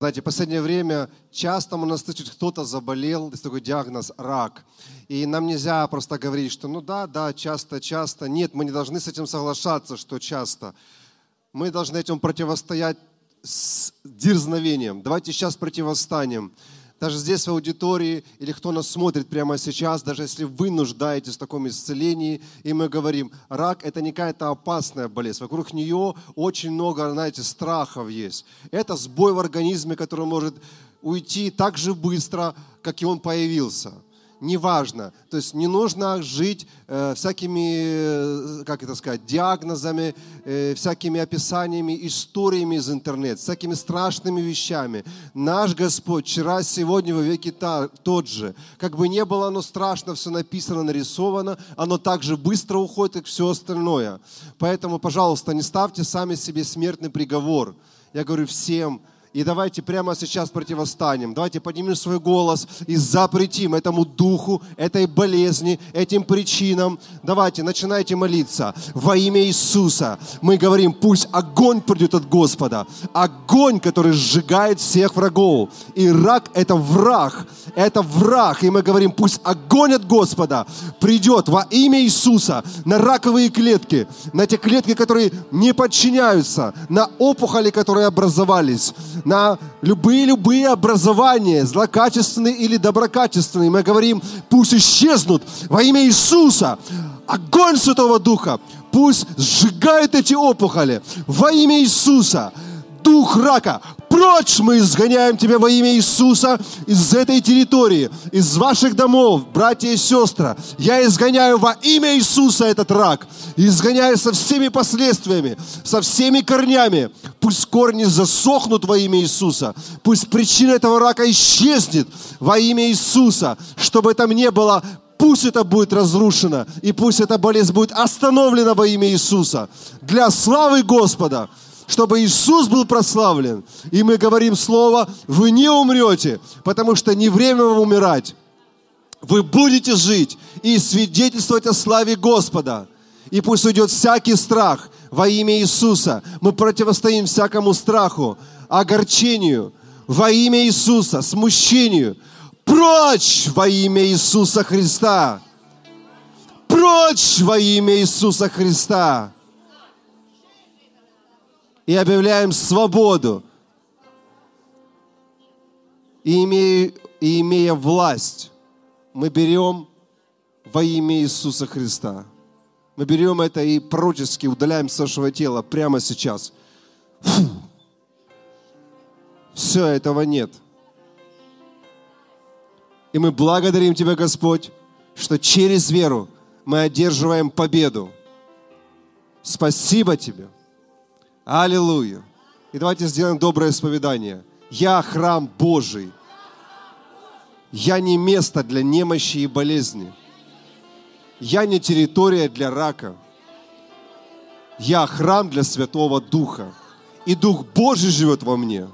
Знаете, в последнее время часто у нас слышит, кто-то заболел, есть такой диагноз – рак. И нам нельзя просто говорить, что ну да, да, часто, часто. Нет, мы не должны с этим соглашаться, что часто. Мы должны этому противостоять с дерзновением. Давайте сейчас противостанем даже здесь в аудитории, или кто нас смотрит прямо сейчас, даже если вы нуждаетесь в таком исцелении, и мы говорим, рак – это не какая-то опасная болезнь, вокруг нее очень много, знаете, страхов есть. Это сбой в организме, который может уйти так же быстро, как и он появился – неважно. То есть не нужно жить э, всякими, э, как это сказать, диагнозами, э, всякими описаниями, историями из интернета, всякими страшными вещами. Наш Господь вчера, сегодня, во веки та, тот же. Как бы не было оно страшно, все написано, нарисовано, оно также быстро уходит, как все остальное. Поэтому, пожалуйста, не ставьте сами себе смертный приговор. Я говорю всем, и давайте прямо сейчас противостанем. Давайте поднимем свой голос и запретим этому духу, этой болезни, этим причинам. Давайте, начинайте молиться. Во имя Иисуса мы говорим, пусть огонь придет от Господа. Огонь, который сжигает всех врагов. И рак – это враг. Это враг. И мы говорим, пусть огонь от Господа придет во имя Иисуса на раковые клетки, на те клетки, которые не подчиняются, на опухоли, которые образовались, на любые-любые образования, злокачественные или доброкачественные. Мы говорим, пусть исчезнут во имя Иисуса. Огонь Святого Духа пусть сжигает эти опухоли во имя Иисуса. Дух рака, прочь мы изгоняем тебя во имя Иисуса из этой территории, из ваших домов, братья и сестры. Я изгоняю во имя Иисуса этот рак. Изгоняю со всеми последствиями, со всеми корнями. Пусть корни засохнут во имя Иисуса. Пусть причина этого рака исчезнет во имя Иисуса, чтобы там не было пусть это будет разрушено, и пусть эта болезнь будет остановлена во имя Иисуса. Для славы Господа чтобы Иисус был прославлен. И мы говорим слово, вы не умрете, потому что не время вам умирать. Вы будете жить и свидетельствовать о славе Господа. И пусть уйдет всякий страх во имя Иисуса. Мы противостоим всякому страху, огорчению во имя Иисуса, смущению. Прочь во имя Иисуса Христа. Прочь во имя Иисуса Христа и объявляем свободу. И имея, и имея власть, мы берем во имя Иисуса Христа. Мы берем это и пророчески удаляем с нашего тела прямо сейчас. Фу. Все, этого нет. И мы благодарим Тебя, Господь, что через веру мы одерживаем победу. Спасибо Тебе. Аллилуйя. И давайте сделаем доброе исповедание. Я храм Божий. Я не место для немощи и болезни. Я не территория для рака. Я храм для Святого Духа. И Дух Божий живет во мне.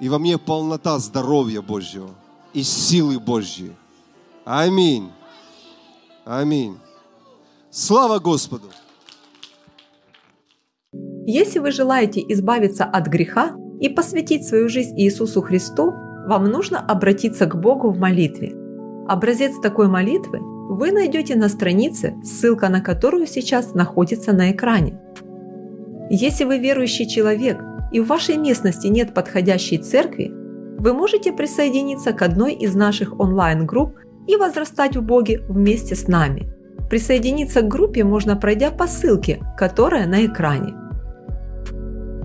И во мне полнота здоровья Божьего и силы Божьей. Аминь. Аминь. Слава Господу! Если вы желаете избавиться от греха и посвятить свою жизнь Иисусу Христу, вам нужно обратиться к Богу в молитве. Образец такой молитвы вы найдете на странице, ссылка на которую сейчас находится на экране. Если вы верующий человек и в вашей местности нет подходящей церкви, вы можете присоединиться к одной из наших онлайн-групп и возрастать в Боге вместе с нами. Присоединиться к группе можно пройдя по ссылке, которая на экране.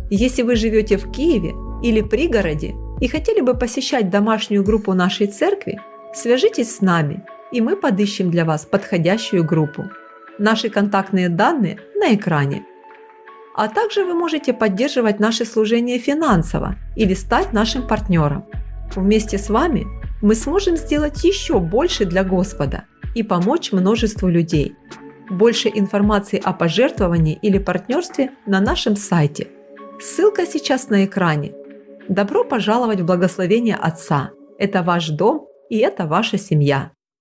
Если вы живете в Киеве или пригороде и хотели бы посещать домашнюю группу нашей церкви, свяжитесь с нами, и мы подыщем для вас подходящую группу. Наши контактные данные на экране. А также вы можете поддерживать наше служение финансово или стать нашим партнером. Вместе с вами мы сможем сделать еще больше для Господа и помочь множеству людей. Больше информации о пожертвовании или партнерстве на нашем сайте – Ссылка сейчас на экране. Добро пожаловать в благословение Отца. Это ваш дом и это ваша семья.